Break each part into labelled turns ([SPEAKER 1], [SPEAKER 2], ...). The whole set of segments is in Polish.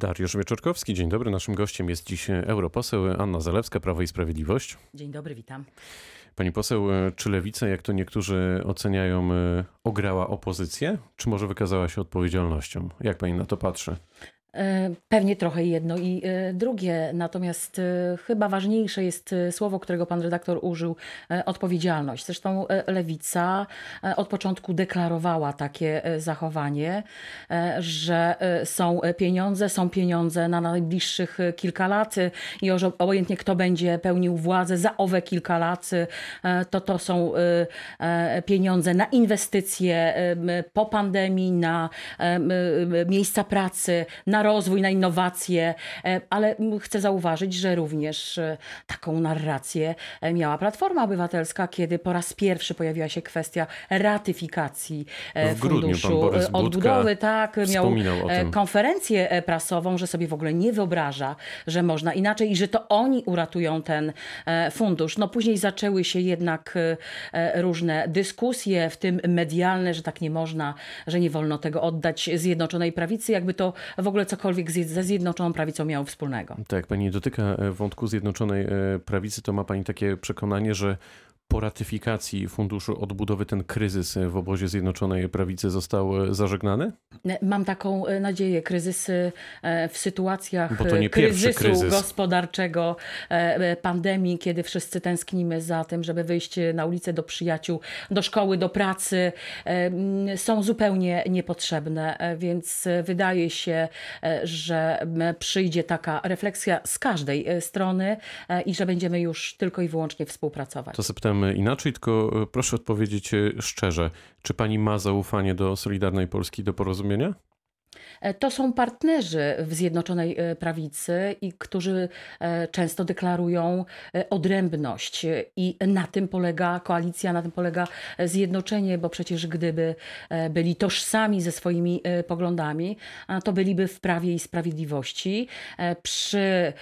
[SPEAKER 1] Dariusz Wieczorkowski, dzień dobry. Naszym gościem jest dziś europoseł Anna Zalewska, Prawo i Sprawiedliwość.
[SPEAKER 2] Dzień dobry, witam.
[SPEAKER 1] Pani poseł, czy lewica, jak to niektórzy oceniają, ograła opozycję, czy może wykazała się odpowiedzialnością? Jak pani na to patrzy?
[SPEAKER 2] E, pewnie trochę jedno i e, drugie, natomiast e, chyba ważniejsze jest słowo, którego pan redaktor użył odpowiedzialność. Zresztą lewica od początku deklarowała takie zachowanie, że są pieniądze, są pieniądze na najbliższych kilka lat i obojętnie kto będzie pełnił władzę za owe kilka lat, to to są pieniądze na inwestycje po pandemii, na miejsca pracy, na rozwój, na innowacje, e, ale chcę zauważyć, że również e, taką narrację e, miała Platforma Obywatelska, kiedy po raz pierwszy pojawiła się kwestia ratyfikacji
[SPEAKER 1] w
[SPEAKER 2] funduszu odbudowy. Tak, miał konferencję prasową, że sobie w ogóle nie wyobraża, że można inaczej i że to oni uratują ten fundusz. No później zaczęły się jednak różne dyskusje, w tym medialne, że tak nie można, że nie wolno tego oddać Zjednoczonej Prawicy, jakby to w ogóle cokolwiek ze Zjednoczoną Prawicą miało wspólnego.
[SPEAKER 1] Tak, pani dotyka e, wątku Zjednoczonej e, Prawicy, to ma pani takie przekonanie, że po ratyfikacji Funduszu Odbudowy ten kryzys w obozie Zjednoczonej Prawicy został zażegnany?
[SPEAKER 2] Mam taką e, nadzieję. Kryzysy e, w sytuacjach kryzysu kryzys. gospodarczego, e, pandemii, kiedy wszyscy tęsknimy za tym, żeby wyjść na ulicę do przyjaciół, do szkoły, do pracy, są zupełnie niepotrzebne. Więc wydaje się, że przyjdzie taka refleksja z każdej strony i że będziemy już tylko i wyłącznie współpracować.
[SPEAKER 1] To inaczej, tylko e, proszę odpowiedzieć e, szczerze. Czy pani ma zaufanie do Solidarnej Polski, do porozumienia?
[SPEAKER 2] E, to są partnerzy w Zjednoczonej e, Prawicy, i którzy e, często deklarują odrębność. I na tym polega koalicja, na tym polega zjednoczenie, bo przecież gdyby byli tożsami ze swoimi poglądami, to byliby w prawie i sprawiedliwości. Przy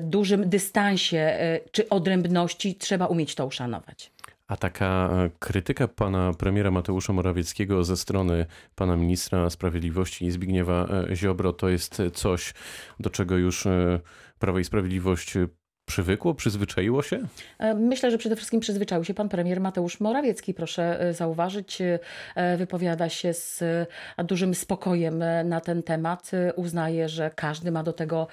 [SPEAKER 2] dużym dystansie czy odrębności trzeba umieć to uszanować.
[SPEAKER 1] A taka e, krytyka pana premiera Mateusza Morawieckiego ze strony pana ministra sprawiedliwości Zbigniewa e, Ziobro to jest coś, do czego już e, Prawo i Sprawiedliwość przywykło, przyzwyczaiło się?
[SPEAKER 2] E, myślę, że przede wszystkim przyzwyczaił się pan premier Mateusz Morawiecki. Proszę e, zauważyć, e, wypowiada się z dużym spokojem na ten temat. Uznaje, że każdy ma do tego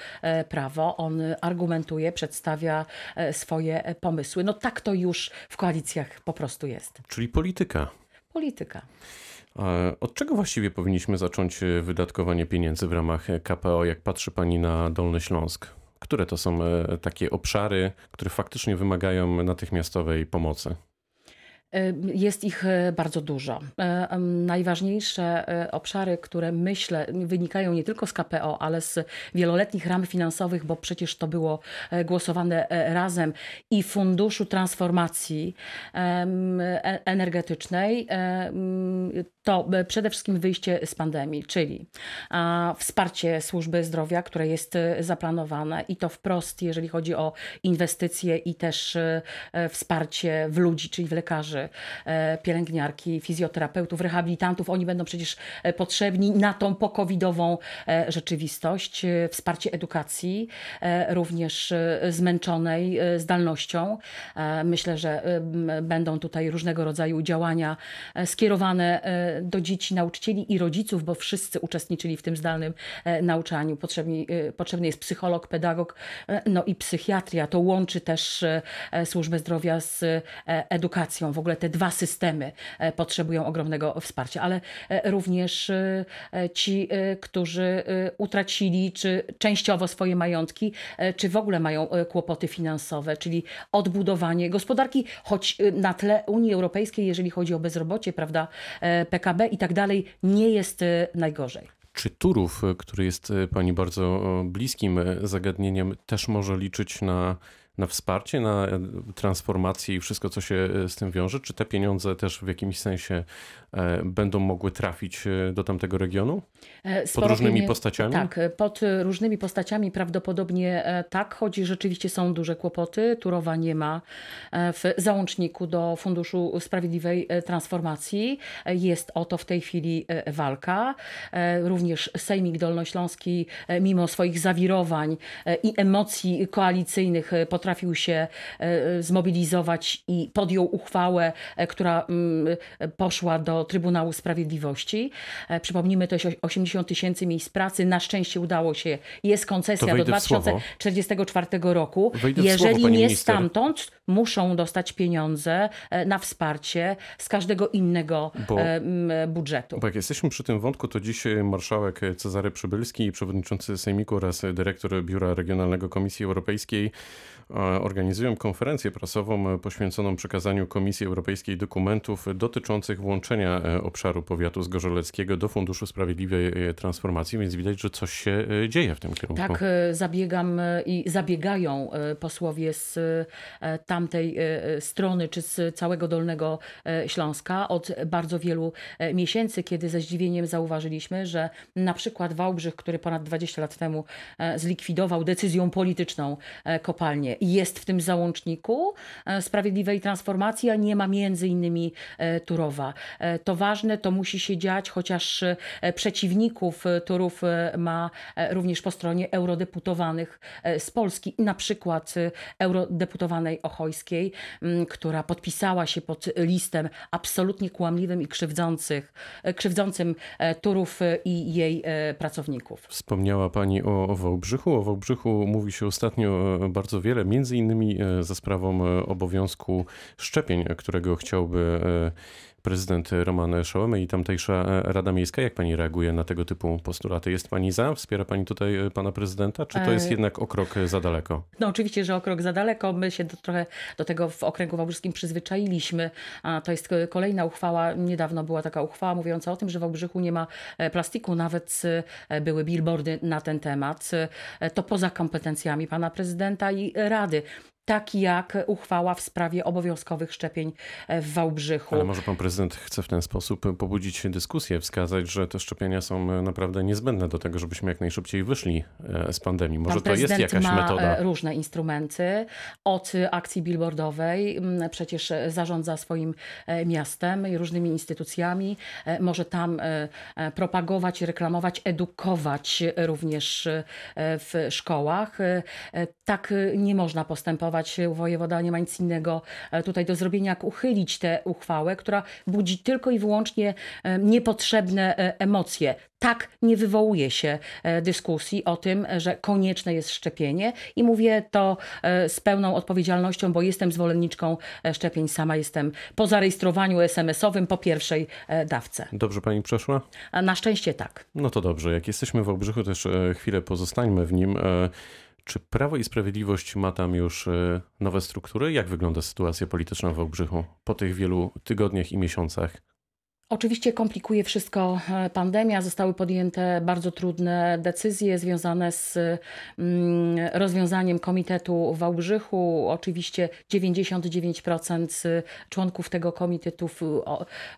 [SPEAKER 2] prawo. On argumentuje, przedstawia swoje pomysły. No tak to już w koalicjach po prostu jest.
[SPEAKER 1] Czyli polityka.
[SPEAKER 2] Polityka.
[SPEAKER 1] Od czego właściwie powinniśmy zacząć wydatkowanie pieniędzy w ramach KPO, jak patrzy Pani na Dolny Śląsk? Które to są e, takie obszary, które faktycznie wymagają natychmiastowej pomocy?
[SPEAKER 2] Jest ich e, bardzo dużo. E, najważniejsze obszary, które myślę wynikają nie tylko z KPO, ale z wieloletnich ram finansowych, bo przecież to było głosowane razem i Funduszu Transformacji Energetycznej, to e, przede wszystkim wyjście z pandemii, czyli wsparcie służby zdrowia, które jest e, zaplanowane i to wprost, jeżeli chodzi o inwestycje i też e, wsparcie w ludzi, czyli w lekarzy, pielęgniarki, fizjoterapeutów, rehabilitantów. Oni będą przecież potrzebni na tą pokowidową rzeczywistość. Wsparcie edukacji, również zmęczonej zdalnością. Myślę, że będą tutaj różnego rodzaju działania skierowane do dzieci, nauczycieli i rodziców, bo wszyscy uczestniczyli w tym zdalnym e, nauczaniu. Potrzebny, e, potrzebny jest psycholog, pedagog, e, no i psychiatria. To łączy też służbę zdrowia z edukacją. W ogóle te dwa systemy potrzebują ogromnego wsparcia, ale również ci, którzy utracili czy częściowo swoje majątki, czy w ogóle mają kłopoty finansowe, czyli odbudowanie gospodarki, choć na tle Unii Europejskiej, jeżeli chodzi o bezrobocie, prawda, PKB i tak dalej, nie jest e, najgorzej.
[SPEAKER 1] Czy Turów, e, który jest e, Pani bardzo bliskim zagadnieniem, też może liczyć na na wsparcie, na e, transformację i wszystko, co się e, z tym wiąże? Czy te pieniądze też w jakimś sensie e, będą mogły trafić do tamtego regionu? Pod różnymi postaciami?
[SPEAKER 2] Tak, pod różnymi postaciami prawdopodobnie tak, choć rzeczywiście są duże kłopoty. Turowa nie ma w załączniku do Funduszu Sprawiedliwej Transformacji. Jest o to w tej chwili walka. Również Sejmik Dolnośląski, mimo swoich zawirowań i emocji koalicyjnych, potrafił się e, zmobilizować i podjął uchwałę, e, która mm, poszła do Trybunału Sprawiedliwości. E, przypomnijmy, to jest 80 tysięcy miejsc pracy. Na szczęście udało się, jest koncesja do 2044 roku.
[SPEAKER 1] Wejdę
[SPEAKER 2] Jeżeli
[SPEAKER 1] słowo,
[SPEAKER 2] nie
[SPEAKER 1] minister.
[SPEAKER 2] stamtąd, muszą dostać pieniądze na wsparcie z każdego innego bo, budżetu.
[SPEAKER 1] Bo jak jesteśmy przy tym wątku, to dziś marszałek Cezary Przybylski, przewodniczący Sejmiku oraz dyrektor Biura Regionalnego Komisji Europejskiej organizują konferencję prasową poświęconą przekazaniu Komisji Europejskiej dokumentów dotyczących włączenia e, obszaru powiatu zgorzeleckiego do Funduszu Sprawiedliwej e, Transformacji, więc widać, że coś się e, dzieje w tym kierunku.
[SPEAKER 2] Tak, zabiegam i zabiegają posłowie z tamtej strony, czy z całego Dolnego Śląska od bardzo wielu miesięcy, kiedy ze zdziwieniem zauważyliśmy, że na przykład Wałbrzych, który ponad 20 lat temu zlikwidował decyzją polityczną kopalnię jest w tym załączniku e, sprawiedliwej transformacji, a nie ma między innymi e, Turowa. E, to ważne, to musi się dziać, chociaż przeciwników Turów ma również po stronie eurodeputowanych z Polski, na przykład eurodeputowanej Ochojskiej, która podpisała się pod listem absolutnie kłamliwym i krzywdzących, krzywdzącym Turów i jej pracowników.
[SPEAKER 1] Wspomniała Pani o Wałbrzychu. O Wałbrzychu mówi się ostatnio bardzo wiele między innymi e, za sprawą e, obowiązku szczepień, którego chciałby e, prezydent Roman Szołemy i tamtejsza Rada Miejska. Jak pani reaguje na tego typu postulaty? Jest pani za? Wspiera pani tutaj pana prezydenta? Czy to jest jednak o krok za daleko?
[SPEAKER 2] No oczywiście, że o krok za daleko. My się do, trochę do tego w okręgu wałbrzyskim przyzwyczailiśmy. A to jest kolejna uchwała. Niedawno była taka uchwała mówiąca o tym, że w Wałbrzychu nie ma plastiku. Nawet były billboardy na ten temat. To poza kompetencjami pana prezydenta i Rady tak jak uchwała w sprawie obowiązkowych szczepień w Wałbrzychu.
[SPEAKER 1] Ale może pan prezydent chce w ten sposób pobudzić dyskusję, wskazać, że te szczepienia są naprawdę niezbędne do tego, żebyśmy jak najszybciej wyszli e, z pandemii. Może to jest jakaś
[SPEAKER 2] ma
[SPEAKER 1] metoda?
[SPEAKER 2] E, różne instrumenty. Od akcji billboardowej przecież zarządza swoim e, miastem i różnymi instytucjami. Może tam propagować, reklamować, edukować również w szkołach. Tak nie można postępować wojewoda nie ma nic innego e, tutaj do zrobienia, jak uchylić tę uchwałę, która budzi tylko i wyłącznie e, niepotrzebne e, emocje. Tak nie wywołuje się dyskusji o tym, że konieczne jest szczepienie i mówię to z pełną odpowiedzialnością, bo jestem zwolenniczką szczepień. Sama jestem po zarejestrowaniu SMS-owym po pierwszej dawce.
[SPEAKER 1] Dobrze pani przeszła?
[SPEAKER 2] Na szczęście tak.
[SPEAKER 1] No to dobrze. Jak jesteśmy w Obrzychu, też chwilę pozostańmy w nim. Czy Prawo i Sprawiedliwość ma tam już e, nowe struktury? Jak wygląda sytuacja polityczna w Wałbrzychu po tych wielu tygodniach i miesiącach?
[SPEAKER 2] Oczywiście komplikuje wszystko e, pandemia. Zostały podjęte bardzo trudne decyzje związane z mm, rozwiązaniem komitetu w Wałbrzychu. Oczywiście 99% członków tego komitetu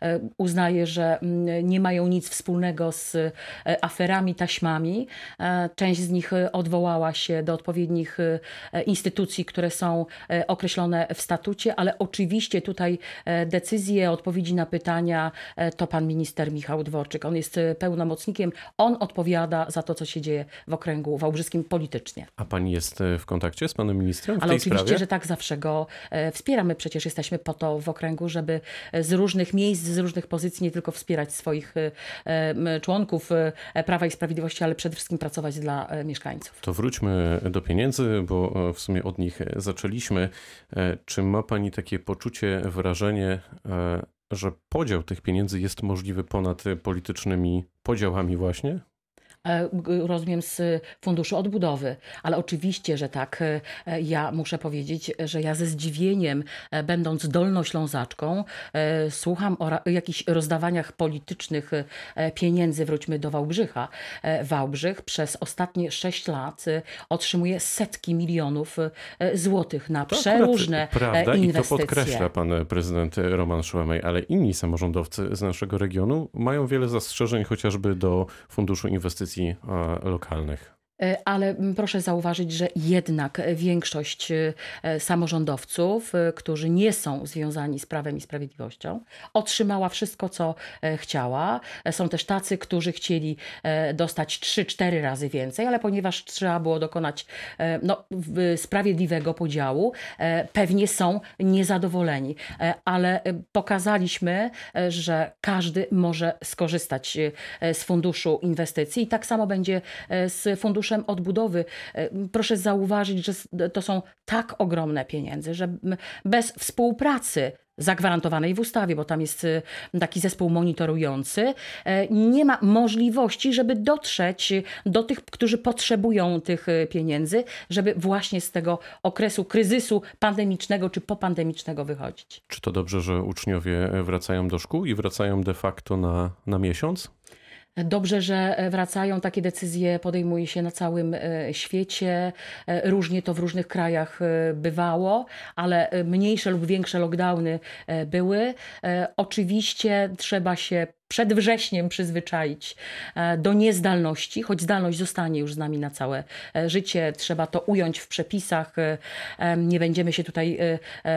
[SPEAKER 2] e, uznaje, że mm, nie mają nic wspólnego z e, aferami, taśmami. Część z nich odwołała się do odpowiednich instytucji, które są określone w statucie, ale oczywiście tutaj decyzje, odpowiedzi na pytania, to pan minister Michał Dworczyk. On jest e, pełnomocnikiem, on odpowiada za to, co się dzieje w okręgu wałbrzyskim politycznie.
[SPEAKER 1] A pani jest e, w kontakcie z panem ministrem w
[SPEAKER 2] Ale
[SPEAKER 1] tej
[SPEAKER 2] oczywiście,
[SPEAKER 1] sprawie?
[SPEAKER 2] że tak, zawsze go e, wspieramy. Przecież jesteśmy po to w okręgu, żeby z różnych miejsc, z różnych pozycji nie tylko wspierać swoich członków Prawa i Sprawiedliwości, ale przede wszystkim pracować dla mieszkańców.
[SPEAKER 1] To wróćmy do pieniędzy, bo w sumie od nich zaczęliśmy. Czy ma pani takie poczucie, wrażenie, że podział tych pieniędzy jest możliwy ponad politycznymi podziałami właśnie?
[SPEAKER 2] E, rozumiem z Funduszu Odbudowy. Ale oczywiście, że tak. E, Ja muszę powiedzieć, że ja ze zdziwieniem, e, będąc dolnoślązaczką, słucham o jakichś rozdawaniach politycznych pieniędzy, wróćmy do Wałbrzycha. Wałbrzych przez ostatnie sześć lat otrzymuje setki milionów złotych na
[SPEAKER 1] To
[SPEAKER 2] przeróżne
[SPEAKER 1] Prawda,
[SPEAKER 2] e,
[SPEAKER 1] i to
[SPEAKER 2] inwestycje.
[SPEAKER 1] podkreśla pan prezydent Roman Szłemej, ale inni samorządowcy z naszego regionu mają wiele zastrzeżeń chociażby do Funduszu Inwestycji e, Lokalnych.
[SPEAKER 2] E, Ale proszę zauważyć, że jednak większość e, samorządowców, e, którzy nie są związani z Prawem i Sprawiedliwością, otrzymała wszystko, co chciała. Są też tacy, którzy chcieli dostać 3-4 razy więcej, ale ponieważ trzeba było dokonać no, sprawiedliwego podziału, pewnie są niezadowoleni. Ale pokazaliśmy, że każdy może skorzystać z funduszu inwestycji i tak samo będzie z funduszem odbudowy. E, Proszę zauważyć, że to są tak ogromne pieniądze, że bez współpracy zagwarantowanej w ustawie, bo tam jest e, taki zespół monitorujący, e, nie ma możliwości, żeby dotrzeć do tych, którzy potrzebują tych pieniędzy, żeby właśnie z tego okresu kryzysu pandemicznego czy popandemicznego wychodzić.
[SPEAKER 1] Czy to dobrze, że uczniowie wracają do szkół i wracają de facto na, na miesiąc?
[SPEAKER 2] Dobrze, że wracają. Takie decyzje podejmuje się na całym e, świecie. E, Różnie to w różnych krajach e, bywało, ale e, mniejsze lub większe lockdowny e, były. E, Oczywiście trzeba się przed wrześniem przyzwyczaić e, do niezdalności, choć zdalność zostanie już z nami na całe e, życie. Trzeba to ująć w przepisach. E, Nie będziemy się tutaj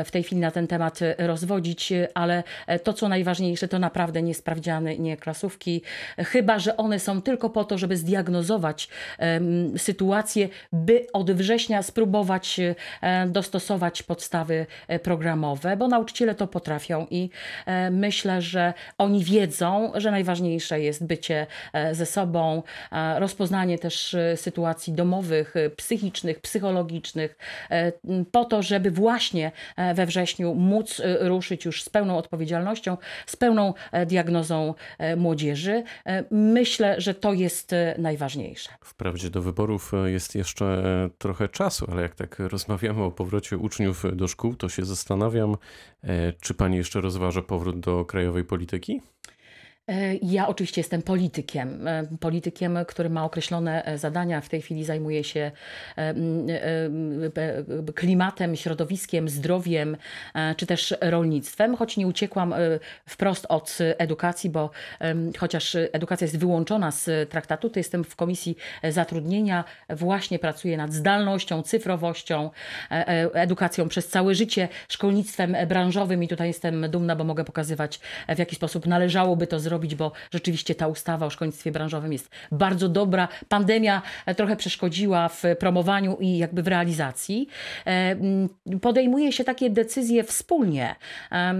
[SPEAKER 2] w tej chwili na ten temat rozwodzić, ale to, co najważniejsze, to naprawdę nie sprawdziany, nie klasówki, chyba że one są tylko po to, żeby zdiagnozować sytuację, by od września spróbować dostosować podstawy programowe, bo nauczyciele to potrafią i myślę, że oni wiedzą, że najważniejsze jest bycie e, ze sobą, e, rozpoznanie też e, sytuacji domowych, psychicznych, psychologicznych, po to, żeby właśnie we wrześniu móc ruszyć już z pełną odpowiedzialnością, z pełną diagnozą młodzieży. Myślę, że to jest najważniejsze.
[SPEAKER 1] Wprawdzie do wyborów jest jeszcze trochę czasu, ale jak tak rozmawiamy o powrocie uczniów do szkół, to się zastanawiam, czy pani jeszcze rozważa powrót do krajowej polityki?
[SPEAKER 2] E, Ja oczywiście jestem politykiem. e, Politykiem, który ma określone e, zadania. W tej chwili zajmuję się klimatem, środowiskiem, zdrowiem, czy też rolnictwem, choć nie uciekłam wprost od edukacji, bo chociaż edukacja jest wyłączona z traktatu, to jestem w Komisji Zatrudnienia. Właśnie pracuję nad zdalnością, cyfrowością, edukacją przez całe życie, szkolnictwem branżowym i tutaj jestem dumna, bo mogę pokazywać, w jaki sposób należałoby to zrobić, bo rzeczywiście ta ustawa o szkolnictwie branżowym jest bardzo dobra. Pandemia e, trochę przeszkodziła w promowaniu i jakby w realizacji. E, Podejmuje się takie decyzje wspólnie. E,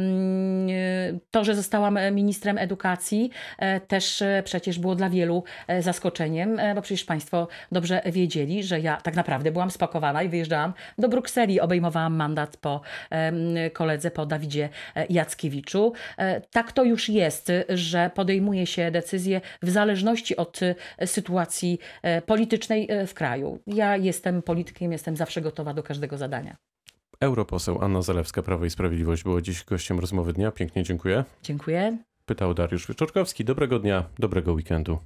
[SPEAKER 2] To, że zostałam ministrem edukacji, też przecież było dla wielu zaskoczeniem, bo przecież Państwo dobrze wiedzieli, że ja tak naprawdę byłam spakowana i wyjeżdżałam do Brukseli, obejmowałam mandat po koledze, po Dawidzie Jackiewiczu. Tak to już jest, że podejmuje się decyzje w zależności od e, sytuacji e, politycznej e, w kraju. Ja jestem politykiem, jestem zawsze gotowa do każdego zadania.
[SPEAKER 1] Europoseł Anna Zalewska, Prawo i Sprawiedliwość, była dziś gościem rozmowy dnia. Pięknie dziękuję.
[SPEAKER 2] Dziękuję.
[SPEAKER 1] Pytał Dariusz Wieczorkowski. Dobrego dnia, dobrego weekendu.